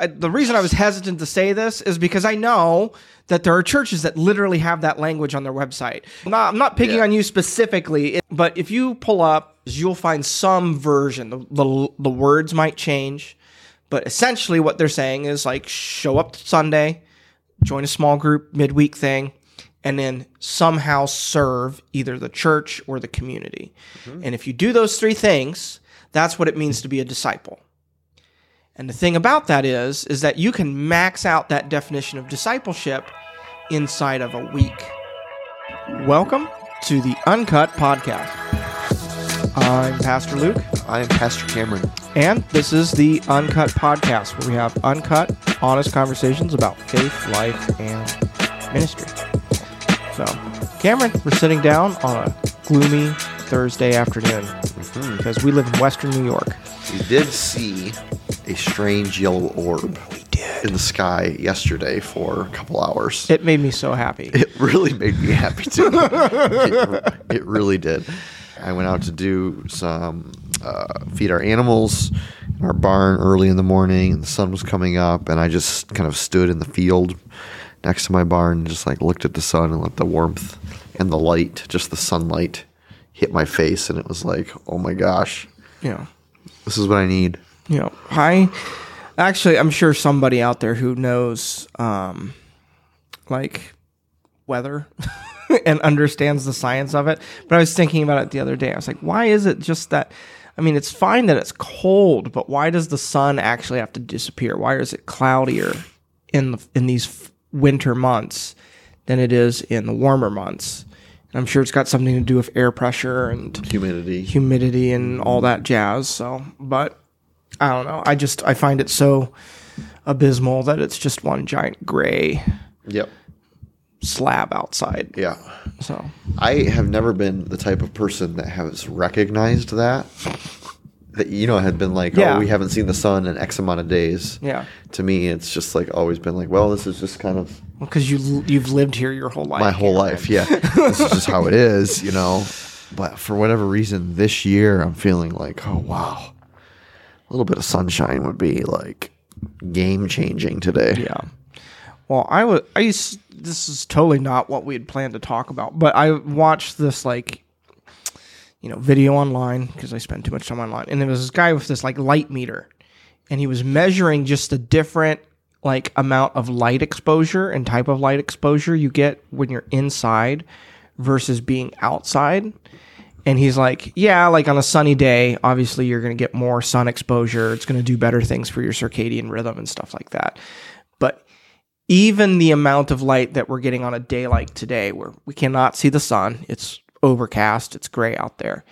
I, the reason I was hesitant to say this is because I know that there are churches that literally have that language on their website. I'm not, I'm not picking Yeah. on you specifically, but if you pull up, you'll find some version. The, the, the words might change, but essentially what they're saying is like show up Sunday, join a small group midweek thing, and then somehow serve either the church or the community. Mm-hmm. And if you do those three things, that's what it means to be a disciple. And the thing about that is, is that you can max out that definition of discipleship inside of a week. Welcome to the Uncut Podcast. I'm Pastor Luke, I am Pastor Cameron. and this is the Uncut Podcast, where we have uncut, honest conversations about faith, life, and ministry. So, Cameron, we're sitting down on a gloomy Thursday afternoon mm-hmm. because we live in Western New York. We did see a strange yellow orb in the sky yesterday for a couple hours. It made me so happy. It really made me happy too. it, it really did. I went out to do some uh, feed our animals in our barn early in the morning, and the sun was coming up, and I just kind of stood in the field next to my barn and just like looked at the sun and let the warmth and the light, just the sunlight, hit my face, and it was like, oh my gosh, You know, this is what I need. You know, I actually, I'm sure somebody out there who knows, um, like weather and understands the science of it. But I was thinking about it the other day. I was like, why is it just that? I mean, it's fine that it's cold, but why does the sun actually have to disappear? Why is it cloudier in the, in these f- winter months than it is in the warmer months? And I'm sure it's got something to do with air pressure and Humidity. humidity and all that jazz. So, but I don't know. I just I find it so abysmal that it's just one giant gray Yep. slab outside. Yeah. So, I have never been the type of person that has recognized that. That you know had been like, oh, Yeah. oh, we haven't seen the sun in X amount of days. yeah, To me, it's just like always been like, well, this is just kind of because you you've lived here your whole life. my whole life. Yeah, this is just how it is, you know. But for whatever reason, this year I'm feeling like, oh wow, a little bit of sunshine would be like game changing today. Yeah. Well, I was. I used, this is totally not what we had planned to talk about, but I watched this like, you know, video online because I spend too much time online, and there was this guy with this like light meter, and he was measuring just the different like amount of light exposure and type of light exposure you get when you're inside versus being outside. And he's like, yeah, like on a sunny day, obviously you're going to get more sun exposure. It's going to do better things for your circadian rhythm and stuff like that. But even the amount of light that we're getting on a day like today, where we cannot see the sun, it's overcast, it's gray out there,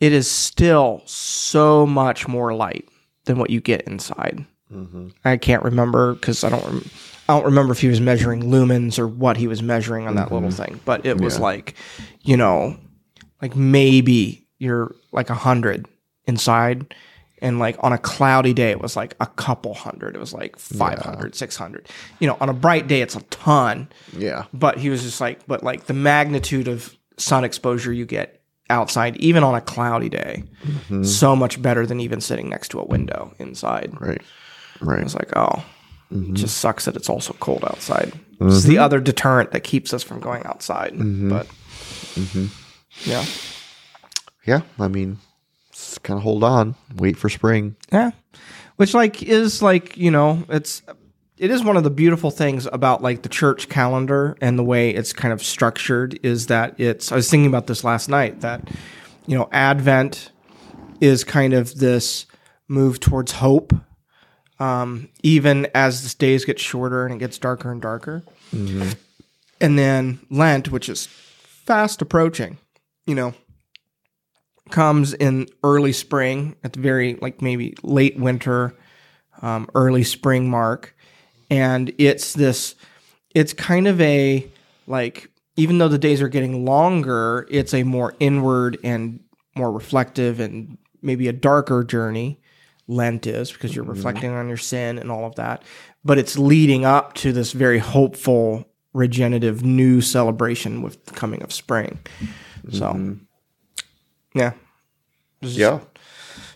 it is still so much more light than what you get inside. Mm-hmm. I can't remember because I don't. Rem- I don't remember if he was measuring lumens or what he was measuring on that little mm-hmm. thing, but it was like, you know, like maybe you're like a hundred inside and like on a cloudy day it was like a couple hundred. It was like 500 600 you know on a bright day it's a ton. Yeah, but he was just like but like the magnitude of sun exposure you get outside even on a cloudy day mm-hmm. so much better than even sitting next to a window inside. Right, right. was like oh it mm-hmm. just sucks that it's also cold outside. It's the mm-hmm. other deterrent that keeps us from going outside but yeah Yeah, I mean, kind of hold on, wait for spring. Yeah. Which like is like, you know, it's it is one of the beautiful things about like the church calendar and the way it's kind of structured is that it's I was thinking about this last night that you know, Advent is kind of this move towards hope. Um, even as the days get shorter and it gets darker and darker. And then Lent, which is fast approaching, you know, comes in early spring at the very like maybe late winter um, early spring mark. And it's this it's kind of a like even though the days are getting longer it's a more inward and more reflective and maybe a darker journey lent is because you're reflecting on your sin and all of that. But it's leading up to this very hopeful regenerative new celebration with the coming of spring so yeah. Just Yeah,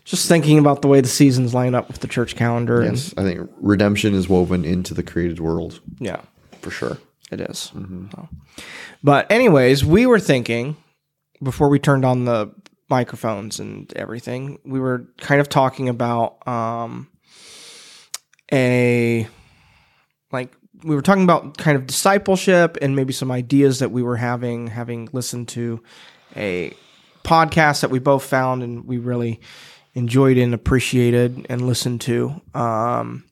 just thinking about the way the seasons line up with the church calendar. Yes, I think redemption is woven into the created world yeah, for sure. it is. So. But anyways, we were thinking before we turned on the microphones and everything, we were kind of talking about um, a like we were talking about kind of discipleship and maybe some ideas that we were having having listened to a podcast that we both found and we really enjoyed and appreciated and listened to. Um,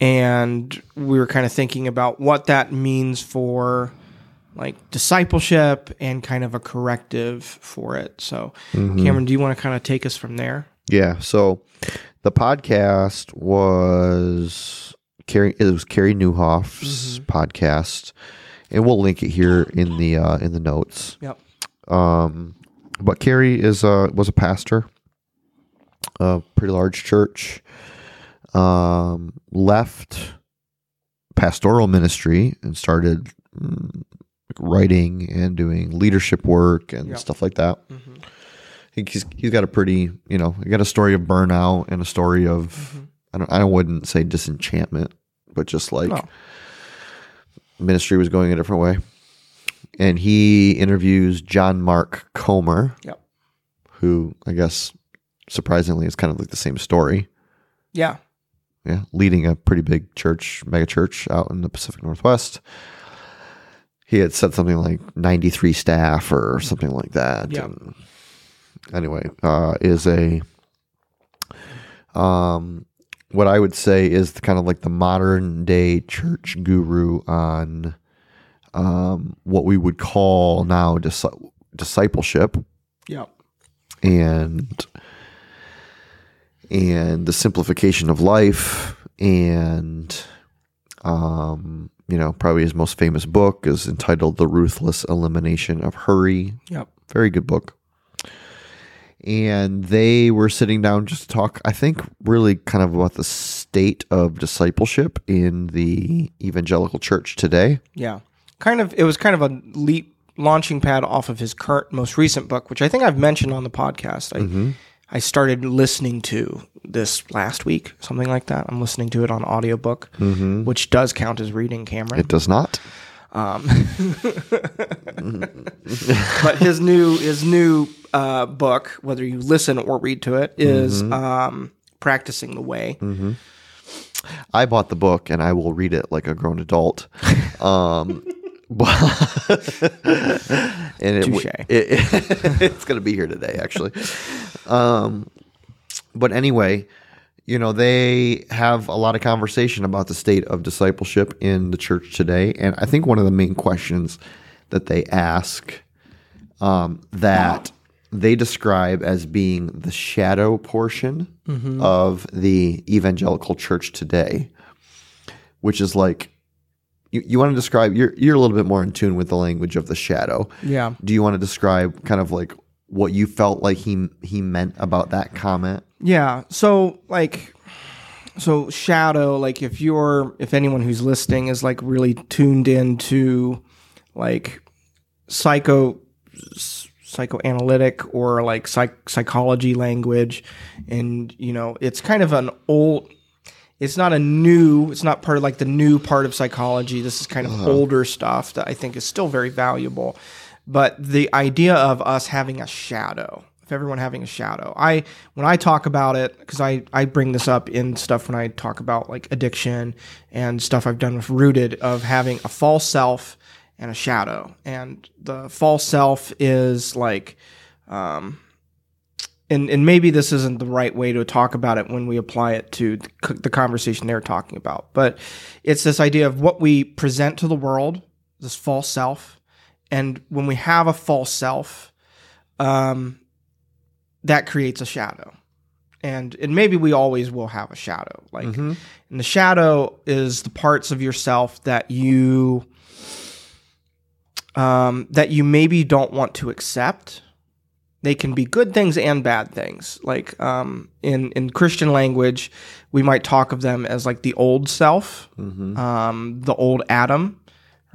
and we were kind of thinking about what that means for like discipleship and kind of a corrective for it. So cameron do you want to kind of take us from there? Yeah. So the podcast was Carey. It was Carey Nieuwhof's podcast, and we'll link it here in the uh, in the notes. yep Um, but Carey is a was a pastor, a pretty large church. Um, left pastoral ministry and started mm, writing and doing leadership work and Yep. stuff like that. He- He's he's got a pretty you know he got a story of burnout and a story of I don't I wouldn't say disenchantment, but just like No. ministry was going a different way. And he interviews John Mark Comer, yep who I guess surprisingly is kind of like the same story. yeah Yeah, leading a pretty big church, mega church out in the Pacific Northwest. He had said something like 93 staff or something like that. Yeah. And anyway, uh, is a um, what I would say is the, kind of like the modern day church guru on um, what we would call now dis- discipleship. Yep. And and the simplification of life and um you know probably his most famous book is entitled the ruthless elimination of hurry. Yep. Very good book and they were sitting down just to talk i think really kind of about the state of discipleship in the evangelical church today Yeah. Kind of it was kind of a leap launching pad off of his current most recent book, which I think I've mentioned on the podcast. I mm-hmm. I started listening to this last week, something like that. I'm listening to it on audiobook, mm-hmm. which does count as reading Cameron. it does not but his new his new uh, book, whether you listen or read to it, is um, practicing the way. I bought the book and I will read it like a grown adult. Um, and it, Touche. it, it's going to be here today, actually. Um, but anyway, you know, they have a lot of conversation about the state of discipleship in the church today. And I think one of the main questions that they ask um, that they describe as being the shadow portion of the evangelical church today, which is like, you, you want to describe, you're, you're a little bit more in tune with the language of the shadow. Yeah. Do you want to describe kind of like what you felt like he he meant about that comment? Yeah. So like so shadow like if you're if anyone who's listening is like really tuned into like psycho psychoanalytic or like psych, psychology language and you know it's kind of an old it's not a new it's not part of like the new part of psychology this is kind of uh-huh. older stuff that i think is still very valuable but the idea of us having a shadow of everyone having a shadow. I when i talk about it because i i bring this up in stuff when i talk about like addiction and stuff i've done with rooted of having a false self and a shadow. And the false self is like um, and and maybe this isn't the right way to talk about it when we apply it to the conversation they're talking about but it's this idea of what we present to the world this false self and when we have a false self um that creates a shadow. And and maybe we always will have a shadow. Like and the shadow is the parts of yourself that you um that you maybe don't want to accept. They can be good things and bad things. Like um, in in Christian language, we might talk of them as like the old self, um, the old Adam,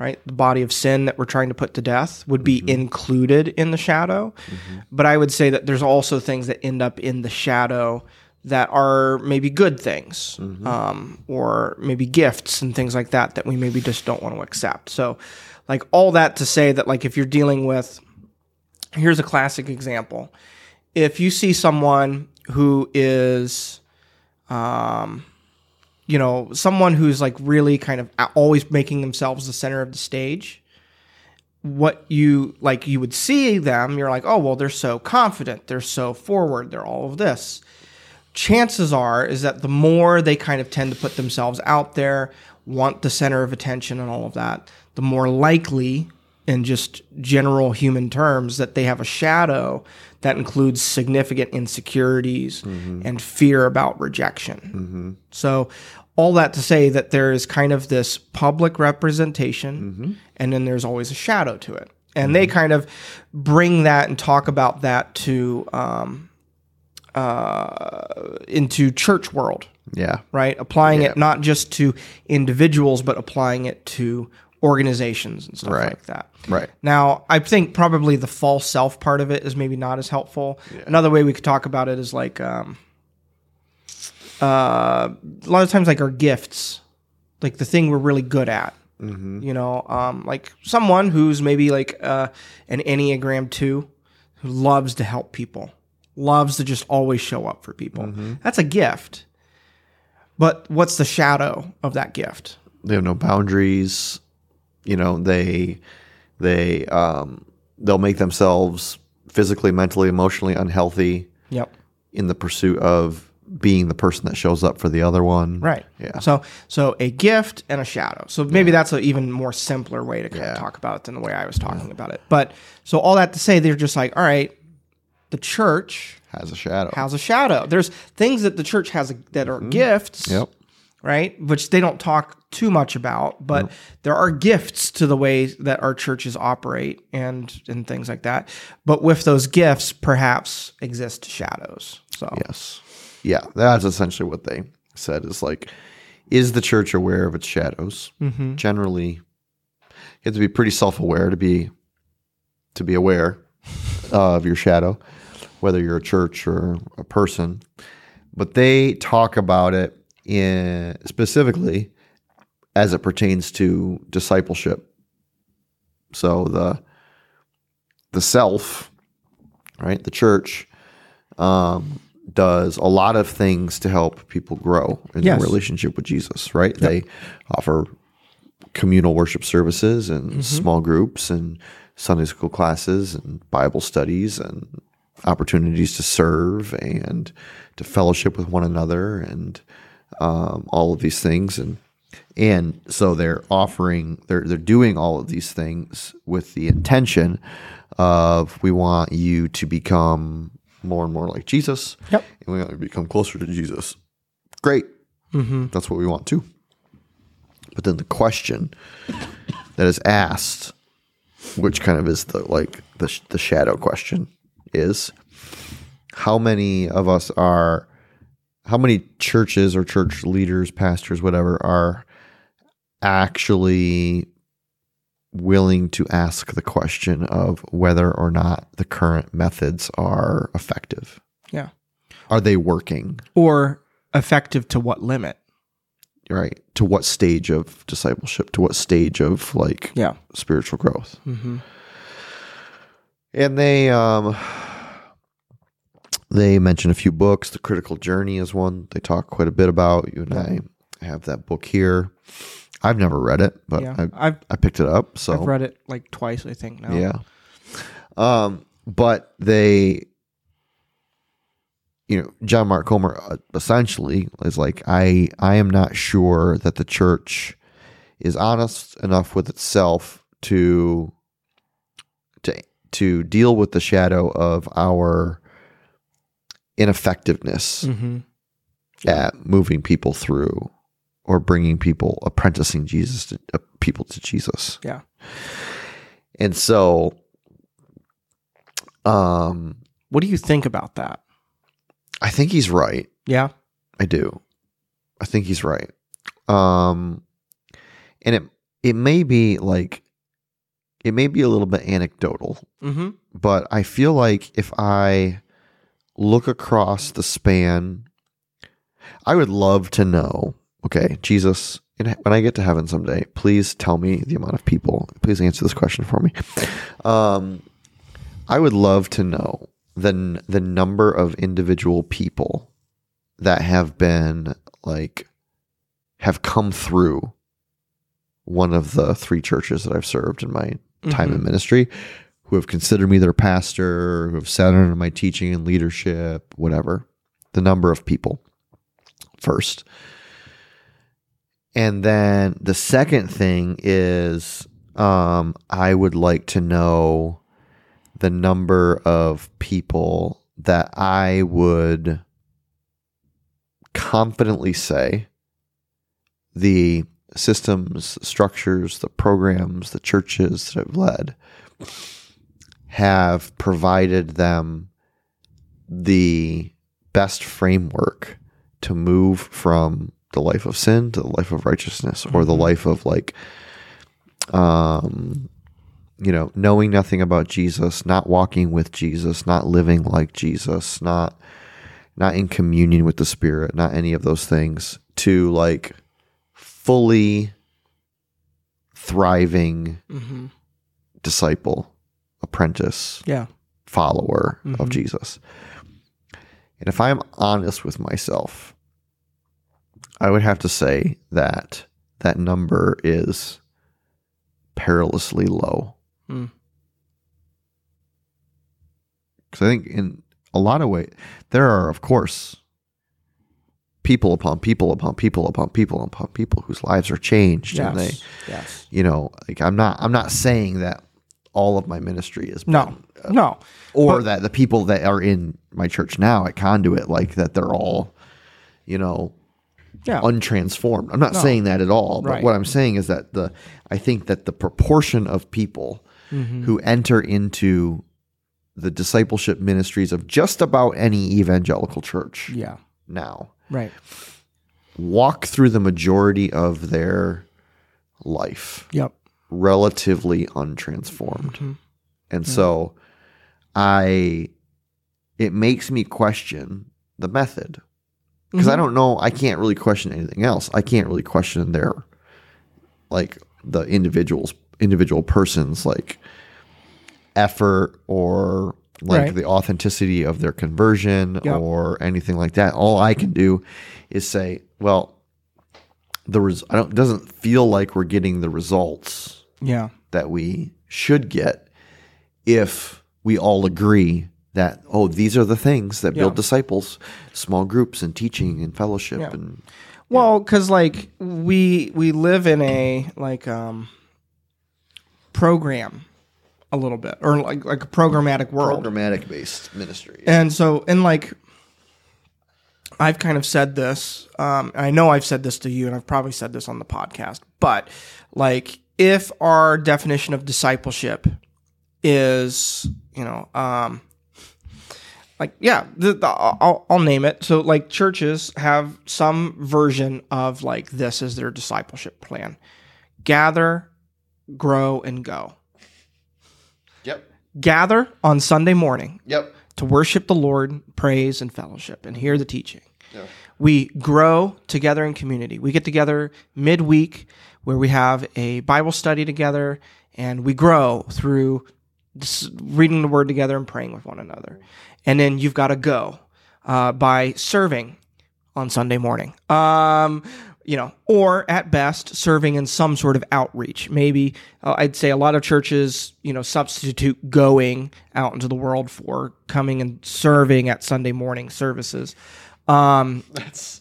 right? The body of sin that we're trying to put to death would be included in the shadow. But I would say that there's also things that end up in the shadow that are maybe good things um, or maybe gifts and things like that that we maybe just don't want to accept. So, like, all that to say that, like, if you're dealing with, here's a classic example. If you see someone who is, um, you know, someone who's like really kind of always making themselves the center of the stage, what you like, you would see them, you're like, oh, well, they're so confident, they're so forward, they're all of this. Chances are is that the more they kind of tend to put themselves out there, want the center of attention and all of that, the more likely in just general human terms that they have a shadow that includes significant insecurities and fear about rejection. So, all that to say that there is kind of this public representation, and then there's always a shadow to it. And they kind of bring that and talk about that to um, uh, into church world, Yeah. right? Applying Yeah. it not just to individuals, but applying it to organizations and stuff Right. like that. Right. Now, I think probably the false self part of it is maybe not as helpful. Another way we could talk about it is like um, uh, a lot of times, like our gifts, like the thing we're really good at. You know, um, like someone who's maybe like uh, an Enneagram 2 who loves to help people, loves to just always show up for people. That's a gift. But what's the shadow of that gift? They have no boundaries. You know, they they um they'll make themselves physically, mentally, emotionally unhealthy Yep. in the pursuit of being the person that shows up for the other one. Right. Yeah. So so a gift and a shadow. So maybe that's an even more simpler way to kind Yeah. of talk about it than the way I was talking about it. But so all that to say, they're just like, all right, the church Has a shadow. has a shadow. There's things that the church has that are gifts. Mm-hmm. Yep. Right, which they don't talk too much about, but there are gifts to the way that our churches operate and and things like that. But with those gifts, perhaps exist shadows. So Yes. Yeah, that's essentially what they said is like, is the church aware of its shadows? Mm-hmm. Generally, you have to be pretty self-aware to be to be aware of your shadow, whether you're a church or a person. But they talk about it in specifically as it pertains to discipleship. So the the self, right, the church, um, does a lot of things to help people grow in Yes. their relationship with Jesus, right? They offer communal worship services and Mm-hmm. small groups and Sunday school classes and Bible studies and opportunities to serve and to fellowship with one another and um, all of these things and and so they're offering they're they're doing all of these things with the intention of we want you to become more and more like Jesus Yep. and we want to become closer to Jesus. Great. That's what we want too. But then the question that is asked, which kind of is the like the the shadow question, is how many of us are, how many churches or church leaders, pastors, whatever, are actually willing to ask the question of whether or not the current methods are effective. yeah, Are they working? or effective to what limit? Right. To what stage of discipleship? To what stage of like Yeah. spiritual growth? Mm-hmm. And they um they mention a few books. The Critical Journey is one they talk quite a bit about. You and I have that book here. I've never read it, but Yeah, I I've I picked it up. So I've read it like twice, I think now. yeah. Um, but they, you know, John Mark Comer uh, essentially is like, I, I am not sure that the church is honest enough with itself to, to, to deal with the shadow of our ineffectiveness Mm-hmm. at moving people through or bringing people, apprenticing Jesus to uh, people to Jesus. Yeah. And so, um, What do you think about that? I think he's right. Yeah. I do. I think he's right. Um, and it it may be like it may be a little bit anecdotal, Mm-hmm. but I feel like if I look across the span, I would love to know. Okay, Jesus, when I get to heaven someday, please tell me the amount of people. Please answer this question for me. Um, I would love to know the the number of individual people that have been like have come through one of the three churches that I've served in my time in ministry who have considered me their pastor, who have sat under my teaching and leadership, whatever. The number of people first. And then the second thing is um, I would like to know the number of people that I would confidently say the systems, structures, the programs, the churches that I've led have provided them the best framework to move from the life of sin to the life of righteousness or the life of like um you know knowing nothing about Jesus not walking with Jesus not living like Jesus not not in communion with the spirit not any of those things to like fully thriving Mm-hmm. disciple apprentice Yeah. follower of Mhm. Jesus. And if I'm honest with myself, I would have to say that that number is perilously low. Mm. Because I think in a lot of ways, there are, of course, people upon people upon people upon people upon people whose lives are changed and they Yes. Yes. you know like i'm not i'm not saying that all of my ministry is No. No. or But- that the people that are in my church now at Conduit, like that they're all, you know, Yeah. untransformed. I'm not saying that at all, but Right. what I'm saying is that the I think that the proportion of people Mm-hmm. who enter into the discipleship ministries of just about any evangelical church yeah. now Right. walk through the majority of their life Yep. Relatively untransformed. Mhm. And so I it makes me question the method. Because I don't know, I can't really question anything else. I can't really question their like the individuals individual persons like effort or like Right. the authenticity of their conversion Yep. or anything like that. All I can do is say, well, the res- I don't it doesn't feel like we're getting the results Yeah. that we should get if we all agree that oh these are the things that build Yeah. disciples small groups and teaching and fellowship Yeah. and Well, because like we we live in a like um program a little bit or like like a programmatic world. programmatic based ministry And so, and like, I've kind of said this. Um, I know I've said this to you, and I've probably said this on the podcast. But like, if our definition of discipleship is, you know, um, like, yeah, the, the, I'll, I'll name it. So, like, churches have some version of like this is their discipleship plan: gather, grow, and go. yep Gather on Sunday morning yep to worship the Lord, praise and fellowship, and hear the teaching. Yeah. We grow together in community. We get together midweek where we have a Bible study together, and we grow through reading the Word together and praying with one another. And then you've got to go uh, by serving on Sunday morning. Um, you know, or at best, serving in some sort of outreach. Maybe uh, I'd say a lot of churches, you know, substitute going out into the world for coming and serving at Sunday morning services. Um, that's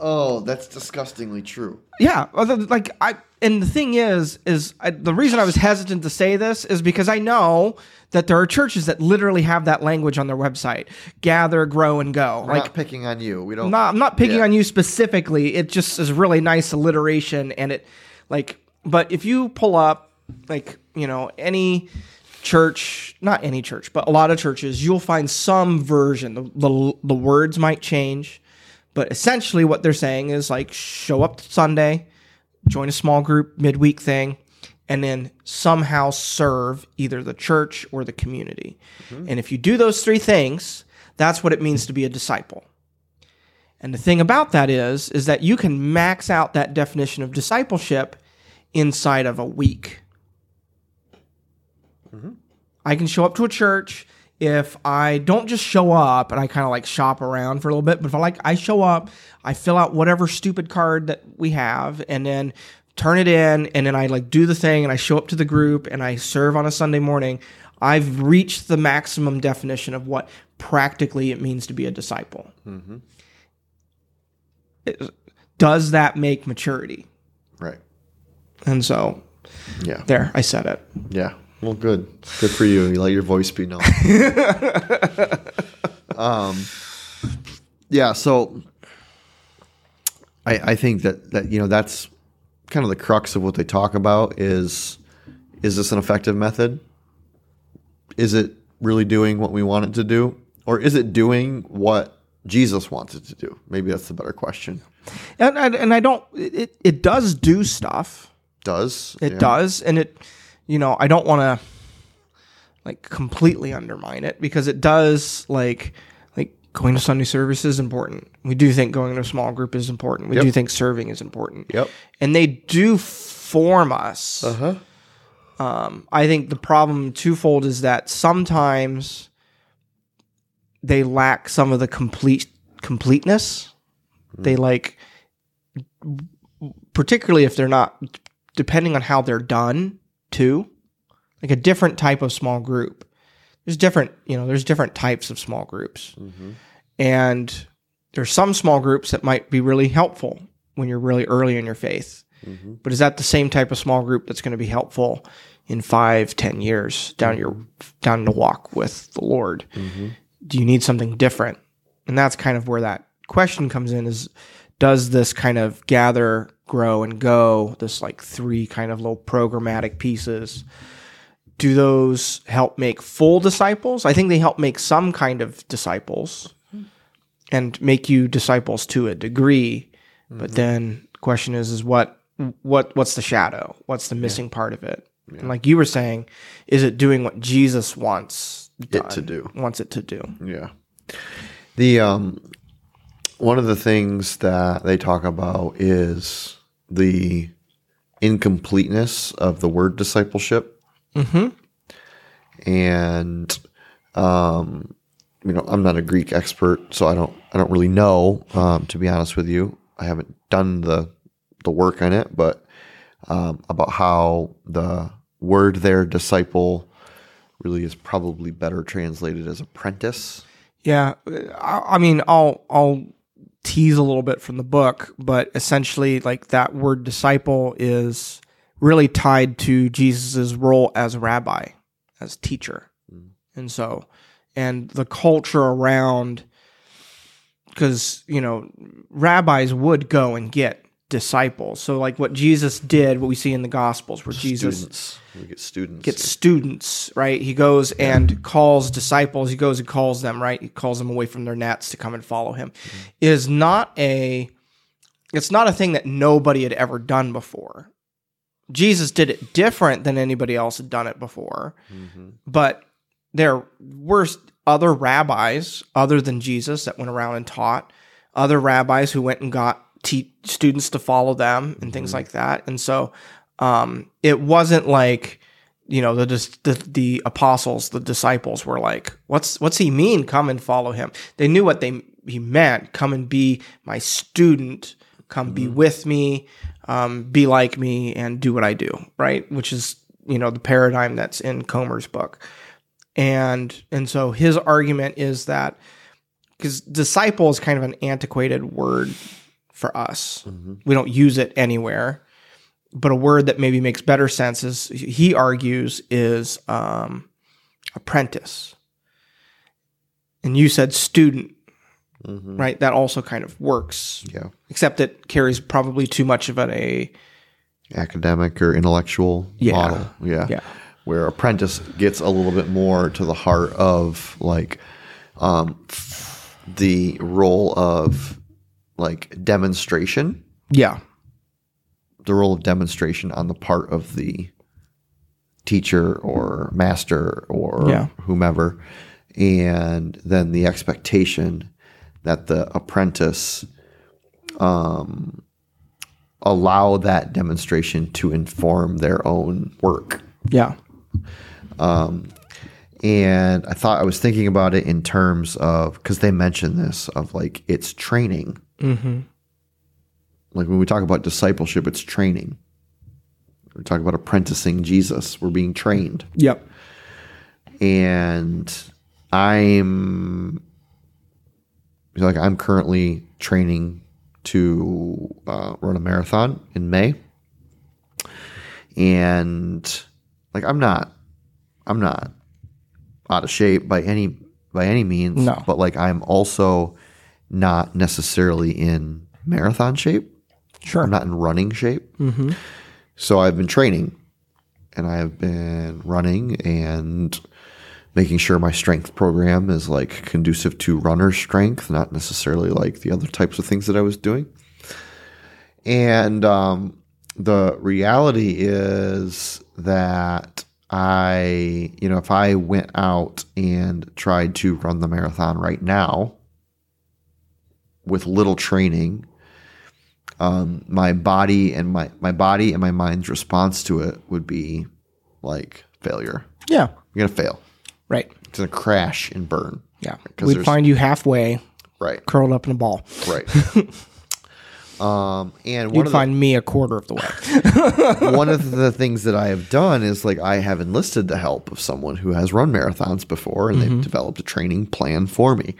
oh that's disgustingly true yeah, like I, and the thing is, is I, the reason I was hesitant to say this is because I know that there are churches that literally have that language on their website: gather, grow, and go. we're like not picking on you we don't not, I'm not picking Yeah. on you specifically. It just is really nice alliteration, and it like. But if you pull up, like you know, any church, not any church, but a lot of churches, you'll find some version. The the, the words might change, but essentially what they're saying is like show up Sunday, join a small group midweek thing, and then somehow serve either the church or the community. Mm-hmm. And if you do those three things, that's what it means to be a disciple. And the thing about that is, is that you can max out that definition of discipleship inside of a week. Mm-hmm. I can show up to a church if I don't just show up and I kind of like shop around for a little bit, but if I like I show up, I fill out whatever stupid card that we have and then turn it in and then I like do the thing and I show up to the group and I serve on a Sunday morning, I've reached the maximum definition of what practically it means to be a disciple. Mm-hmm. It- does that make maturity? Right. And so Yeah. there, I said it. Yeah. Well, good. Good for you. You let your voice be known. um, yeah. So I, I think that, that, you know, that's kind of the crux of what they talk about is, is this an effective method? Is it really doing what we want it to do? Or is it doing what Jesus wants it to do? Maybe that's the better question. And and, and I don't it, it does do stuff. Does It Yeah. does, and it, you know, I don't want to like completely undermine it because it does like like going to Sunday service is important. We do think going to a small group is important. We Yep. do think serving is important. Yep. And they do form us. Uh-huh. Um, I think the problem twofold is that sometimes they lack some of the complete completeness. They like, particularly if they're not, depending on how they're done too, like a different type of small group. There's different, you know, there's different types of small groups, mm-hmm. and there's some small groups that might be really helpful when you're really early in your faith. Mm-hmm. But is that the same type of small group that's going to be helpful in five, ten years down your mm-hmm. down the walk with the Lord? Do you need something different? And that's kind of where that question comes in: is does this kind of gather, grow, and go? This like three kind of little programmatic pieces. Do those help make full disciples? I think they help make some kind of disciples and make you disciples to a degree. But then the question is is what what what's the shadow? What's the missing part of it? And like you were saying, is it doing what Jesus wants It to do. Wants it to do. Yeah. The um one of the things that they talk about is the incompleteness of the word discipleship. Mm-hmm. And um you know, I'm not a Greek expert, so I don't I don't really know, um, to be honest with you. I haven't done the the work on it, but um, about how the word there disciple really is probably better translated as apprentice. Yeah, I, I mean, I'll I'll tease a little bit from the book, but essentially, like that word disciple is really tied to Jesus's role as rabbi, as teacher, mm. and so, and the culture around, because you know, rabbis would go and get disciples. So, like what Jesus did, what we see in the Gospels, where Jesus students. We get students. gets students, right? He goes and calls disciples. He goes and calls them, right? He calls them away from their nets to come and follow him. Mm-hmm. Is not a it's not a thing that nobody had ever done before. Jesus did it different than anybody else had done it before. Mm-hmm. But there were other rabbis other than Jesus that went around and taught, other rabbis who went and got te- students to follow them and things like that. And so um, it wasn't like you know the, the the apostles, the disciples were like, "What's what's he mean? Come and follow him." They knew what they he meant. Come and be my student. Come be with me. Um, be like me and do what I do. Right, which is you know the paradigm that's in Comer's book, and and so his argument is that because disciple is kind of an antiquated word for us. We don't use it anywhere but a word that maybe makes better sense is he argues is um, apprentice and you said student right that also kind of works yeah, except it carries probably too much of an a academic or intellectual Yeah. model. Yeah. Yeah. Where apprentice gets a little bit more to the heart of like um, the role of like demonstration. yeah the role of demonstration on the part of the teacher or master or Yeah. whomever, and then the expectation that the apprentice um, allow that demonstration to inform their own work. Yeah. And I thought I was thinking about it in terms of because they mentioned this of like it's training. Mm-hmm. Like when we talk about discipleship, it's training. We talk about apprenticing Jesus. We're being trained, Yep. and I'm like I'm currently training to uh, run a marathon in May, and like I'm not, I'm not out of shape by any by any means. No. But like I'm also not necessarily in marathon shape. Sure. I'm not in running shape. Mm-hmm. So I've been training and I've been running and making sure my strength program is like conducive to runner strength, not necessarily like the other types of things that I was doing. And um, the reality is that I, you know, if I went out and tried to run the marathon right now with little training, um, my body and my my body and my mind's response to it would be like failure. Yeah. You're gonna fail. Right. It's gonna crash and burn. Yeah, We'd find you halfway, Right. curled up in a ball. Right. um, and one You'd of the, find me a quarter of the way. one of the things that I have done is like I have enlisted the help of someone who has run marathons before, and they've developed a training plan for me.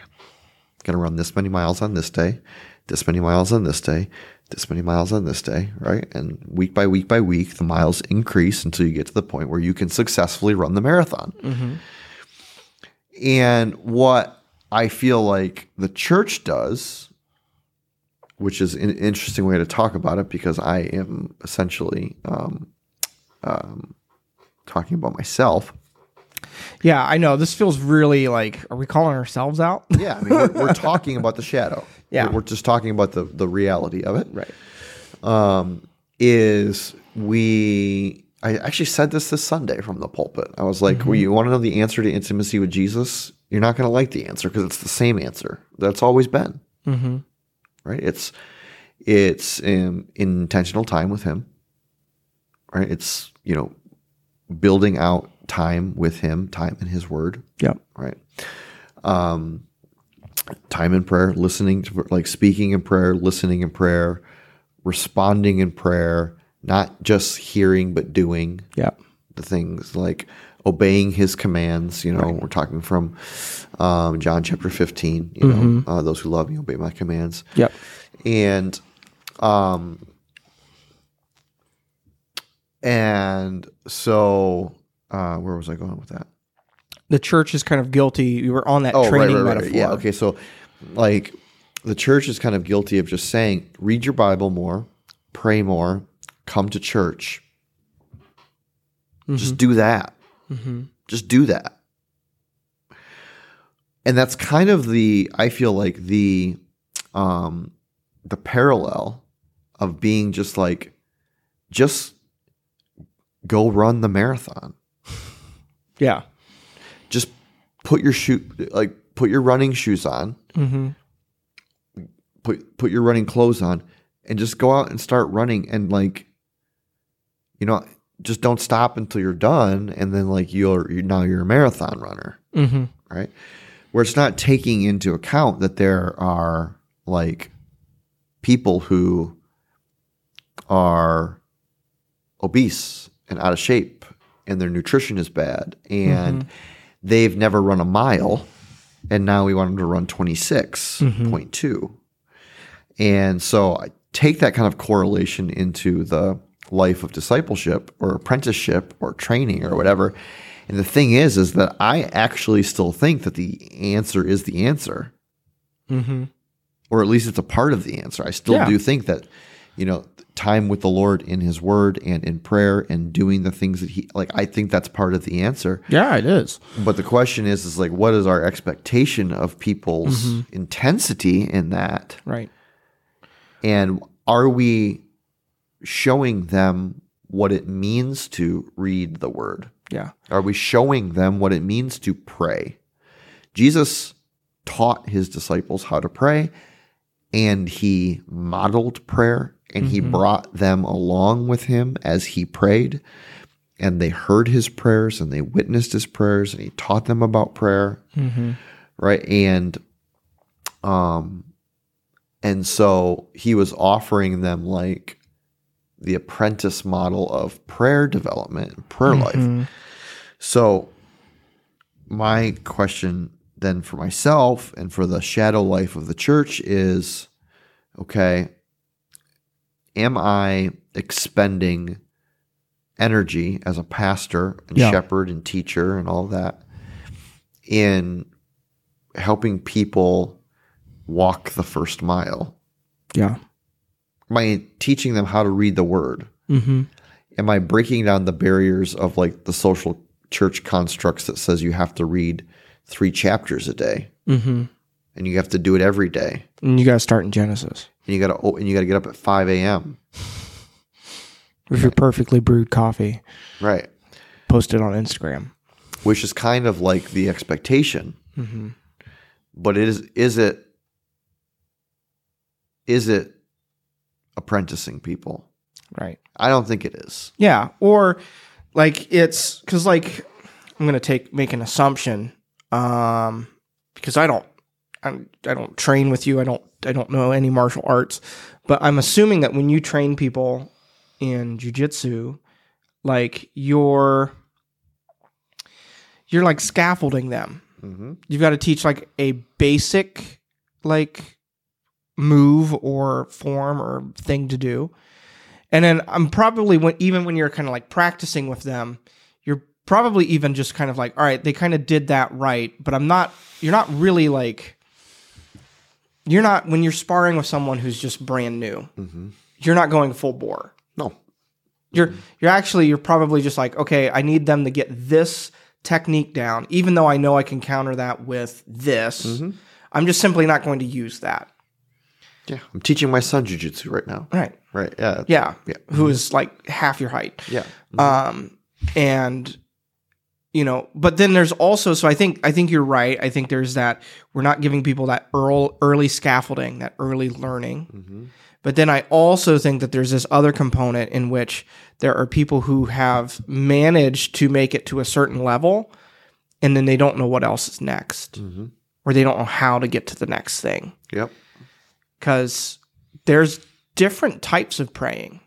Going to run this many miles on this day, this many miles on this day, this many miles on this day, right? And week by week by week, the miles increase until you get to the point where you can successfully run the marathon. And what I feel like the church does, which is an interesting way to talk about it because I am essentially um, um, talking about myself. Yeah, I know. This feels really like, are we calling ourselves out? Yeah, I mean, we're, we're talking about the shadow. Yeah. We're, we're just talking about the, the reality of it. right. Is we, I actually said this this Sunday from the pulpit. I was like, well, you want to know the answer to intimacy with Jesus? You're not going to like the answer because it's the same answer that's always been. Mm-hmm. right? It's it's um, intentional time with him, right? It's you know building out time with him, time in his word, Yeah. right? Um, time in prayer, listening to like speaking in prayer, listening in prayer, responding in prayer, not just hearing but doing Yeah. the things like obeying his commands. You know, we're talking from um, John chapter 15, you know, uh, those who love me obey my commands. Yep. And, um, and so, uh, where was I going with that? The church is kind of guilty. We were on that training metaphor. Yeah. Okay. So, like, the church is kind of guilty of just saying, read your Bible more, pray more, come to church. Just do that. Just do that. And that's kind of the, I feel like the, um, the parallel of being just like, just go run the marathon Yeah. just put your shoe like put your running shoes on Mm-hmm. put put your running clothes on and just go out and start running and like you know just don't stop until you're done and then like you're, you're now you're a marathon runner Mm-hmm. right where it's not taking into account that there are like people who are obese and out of shape and their nutrition is bad and they've never run a mile and now we want them to run 26.2 and so i take that kind of correlation into the life of discipleship or apprenticeship or training or whatever and the thing is is that i actually still think that the answer is the answer Mm-hmm. or at least it's a part of the answer. I still Yeah. do think that, you know, time with the Lord in His Word and in prayer and doing the things that He like. I think that's part of the answer. Yeah, it is. But the question is, is like, what is our expectation of people's mm-hmm. intensity in that, Right. and are we showing them what it means to read the word? Yeah. Are we showing them what it means to pray? Jesus taught his disciples how to pray and he modeled prayer and he mm-hmm. brought them along with him as he prayed and they heard his prayers and they witnessed his prayers and he taught them about prayer mm-hmm. right? And um and so he was offering them like the apprentice model of prayer development and prayer life. Mm-hmm. So my question then for myself and for the shadow life of the church is okay am i expending energy as a pastor and Yeah. shepherd and teacher and all that in helping people walk the first mile Yeah. am i teaching them how to read the word Mm-hmm. am I breaking down the barriers of like the social church constructs that says you have to read three chapters a day Mm-hmm. and you have to do it every day And you got to start in Genesis and you got to and you got to get up at five a.m. with your perfectly brewed coffee. Right, Post it on Instagram. which is kind of like the expectation. Mm-hmm. But it is is it is it apprenticing people? Right. I don't think it is. Yeah, or like it's because like I'm gonna take make an assumption um, because I don't I, I don't train with you. I don't I don't know any martial arts, but I'm assuming that when you train people in jujitsu, like you're you're like scaffolding them. Mm-hmm. You've got to teach like a basic like move or form or thing to do. And then I'm probably when even when you're kind of like practicing with them, you're probably even just kind of like, all right, they kind of did that right, but I'm not you're not really like you're not when you're sparring with someone who's just brand new. Mm-hmm. You're not going full bore. No. You're you're actually you're probably just like, okay, I need them to get this technique down, even though I know I can counter that with this. Mm-hmm. I'm just simply not going to use that. Yeah, I'm teaching my son jujitsu right now. Right. Right. Yeah. Yeah. Yeah. Who is like half your height. Yeah. Um and you know, but then there's also so I think I think you're right. I think there's that we're not giving people that early, early scaffolding, that early learning. Mm-hmm. But then I also think that there's this other component in which there are people who have managed to make it to a certain level and then they don't know what else is next Mm-hmm. or they don't know how to get to the next thing Yep. because there's different types of praying,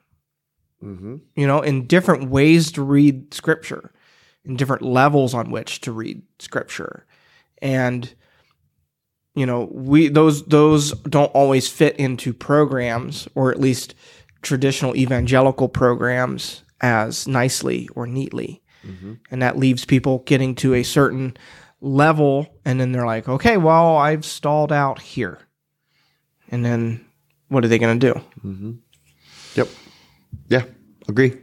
Mm-hmm. you know, and different ways to read scripture and different levels on which to read scripture. And you know, we those those don't always fit into programs or at least traditional evangelical programs as nicely or neatly. Mm-hmm. And that leaves people getting to a certain level and then they're like, "Okay, well, I've stalled out here." And then what are they going to do? Mm-hmm. Yep. Yeah. Agree.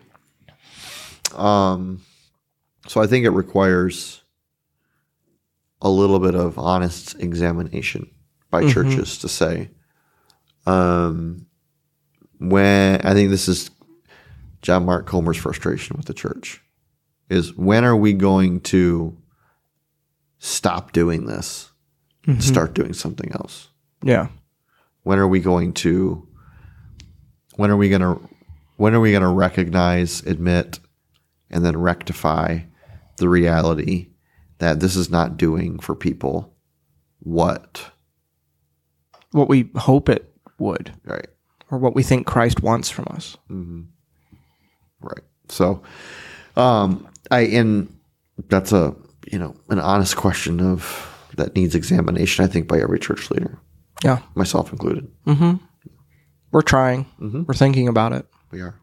Um, so I think it requires a little bit of honest examination by Mhm. churches to say, um, when I think this is John Mark Comer's frustration with the church is when are we going to stop doing this and start doing something else? Yeah. when are we going to when are we going to when are we going to recognize admit and then rectify the reality that this is not doing for people what What we hope it would right or what we think Christ wants from us. right so um i and that's a you know an honest question of that needs examination i think by every church leader Yeah. myself included mm-hmm. We're trying. Mhm. We're thinking about it. we are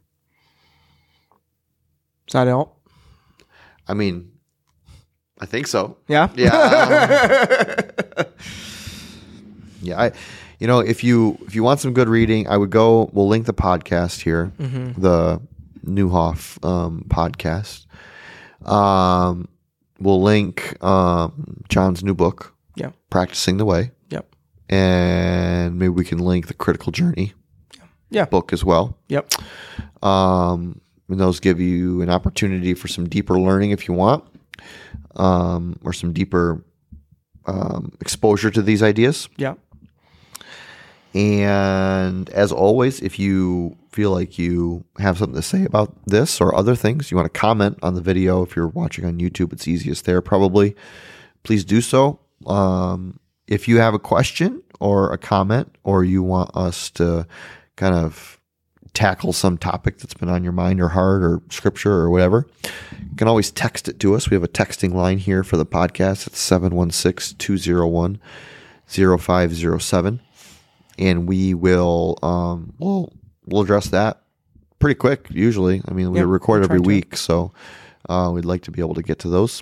Does that help? i mean i think so Yeah. Yeah. um, yeah. I, you know, if you if you want some good reading, I would go. We'll link the podcast here, the Nieuwhof um, podcast. Um, we'll link um, John's new book, Yeah. "Practicing the Way," Yep. and maybe we can link the Critical Journey Yeah. book as well. Yep. Um, and those give you an opportunity for some deeper learning if you want, um, or some deeper um, exposure to these ideas. Yeah. And as always, if you feel like you have something to say about this or other things, you want to comment on the video. If you're watching on YouTube, it's easiest there probably. Please do so. Um, if you have a question or a comment, or you want us to kind of tackle some topic that's been on your mind or heart or scripture or whatever, you can always text it to us. We have a texting line here for the podcast. It's 716 201 0507 and we will um, we'll we'll address that pretty quick. Usually, I mean, we Yep, record every to. week, so uh, we'd like to be able to get to those.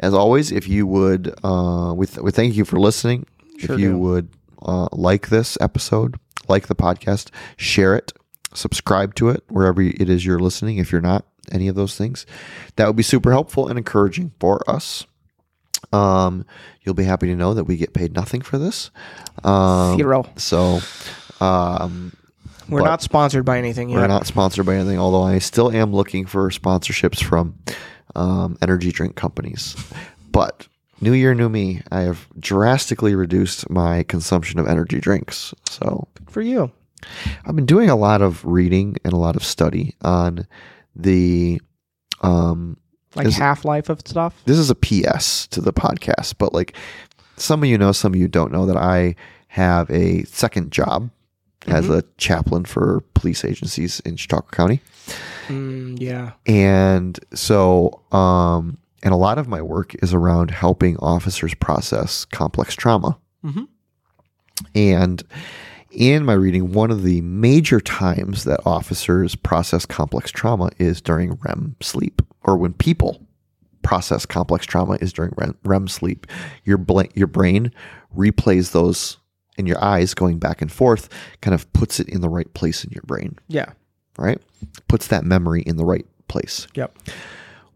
As always, if you would, uh, we th- we thank you for listening. Sure if you do. would uh, like this episode, like the podcast, share it, subscribe to it wherever it is you're listening. If you're not any of those things, that would be super helpful and encouraging for us. Um, you'll be happy to know that we get paid nothing for this. Um, Zero. so, um, We're not sponsored by anything yet. we're not sponsored by anything, although I still am looking for sponsorships from um, energy drink companies. But new year, new me. I have drastically reduced my consumption of energy drinks. So Good for you. I've been doing a lot of reading and a lot of study on the. Um, Like half life of stuff. this is a PS to the podcast, but like some of you know, some of you don't know that I have a second job as Mm-hmm. a chaplain for police agencies in Chautauqua County. Mm, yeah. And so, um, and a lot of my work is around helping officers process complex trauma. Mhm. And in my reading, one of the major times that officers process complex trauma is during REM sleep, or when people process complex trauma is during REM, REM sleep. Your bla- your brain replays those in your eyes, going back and forth, kind of puts it in the right place in your brain Yeah. right? Puts that memory in the right place. Yep.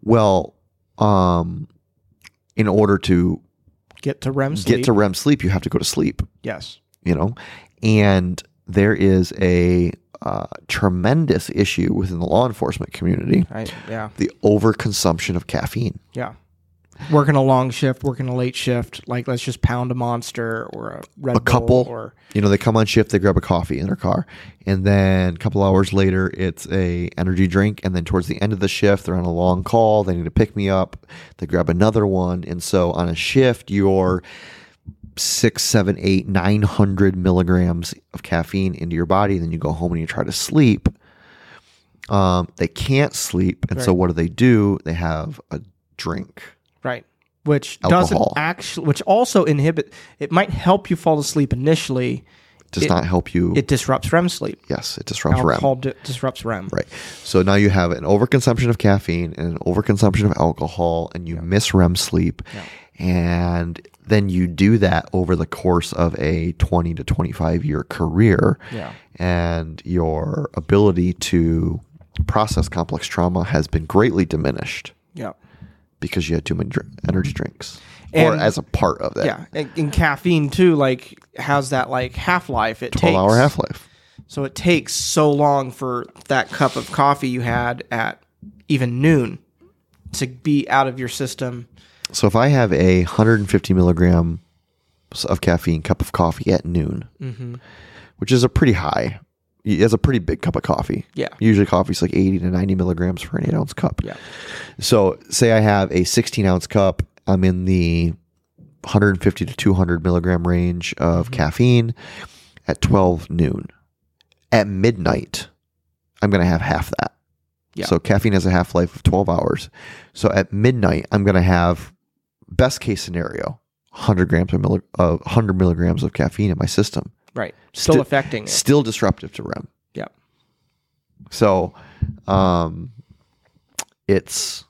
Well, um, in order to Get to REM sleep. get to REM sleep, you have to go to sleep, yes. you know? And there is a uh, tremendous issue within the law enforcement community I yeah. the overconsumption of caffeine. Yeah. Working a long shift, working a late shift, like let's just pound a monster or a Red A Bull couple. or You know, they come on shift, they grab a coffee in their car, and then a couple hours later, it's a energy drink, and then towards the end of the shift, they're on a long call, they need to pick me up, they grab another one, and so on a shift, you're six, seven, eight, nine hundred milligrams of caffeine into your body, then you go home and you try to sleep. Um, they can't sleep, and so what do they do? They have a drink. right. Which Alcohol. doesn't actually which also inhibit it might help you fall asleep initially. Does It- not help you. It disrupts REM sleep. yes, it disrupts REM. Alcohol di- disrupts REM. Right. So now you have an overconsumption of caffeine and an overconsumption of alcohol, and you miss REM sleep. And then you do that over the course of a 20 to 25 year career. Yeah. And your ability to process complex trauma has been greatly diminished Yeah. because you had too many dr- energy drinks. or as a part of that. Yeah. And, and caffeine too, like has that like half life. It 12 takes hour half life. So it takes so long for that cup of coffee you had at even noon to be out of your system. So if I have a 150 milligram of caffeine cup of coffee at noon, Mm-hmm. which is a pretty high, it's a pretty big cup of coffee. Yeah. Usually coffee's like 80 to 90 milligrams for an eight ounce cup. Yeah. So say I have a 16 ounce cup, I'm in the 150 to 200 milligram range of Mm-hmm. caffeine at 12 noon. At midnight, I'm going to have half that. Yeah. So caffeine has a half life of 12 hours. So at midnight, I'm going to have best case scenario 100 grams of, milli- of 100 milligrams of caffeine in my system. Right. Still Sti- affecting it. Still disruptive to REM. Yeah. So, um, it's.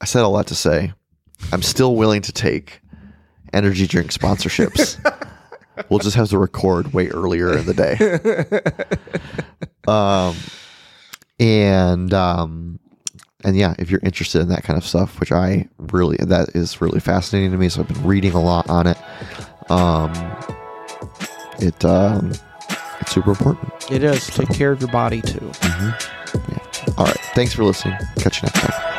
I said a lot to say. I'm still willing to take energy drink sponsorships. we'll just have to record way earlier in the day. Um, and um, and yeah, if you're interested in that kind of stuff, which I really that is really fascinating to me, so I've been reading a lot on it. Um, it um, it's super important. It is. Take care of your body too. Yeah. All right. Thanks for listening. Catch you next time.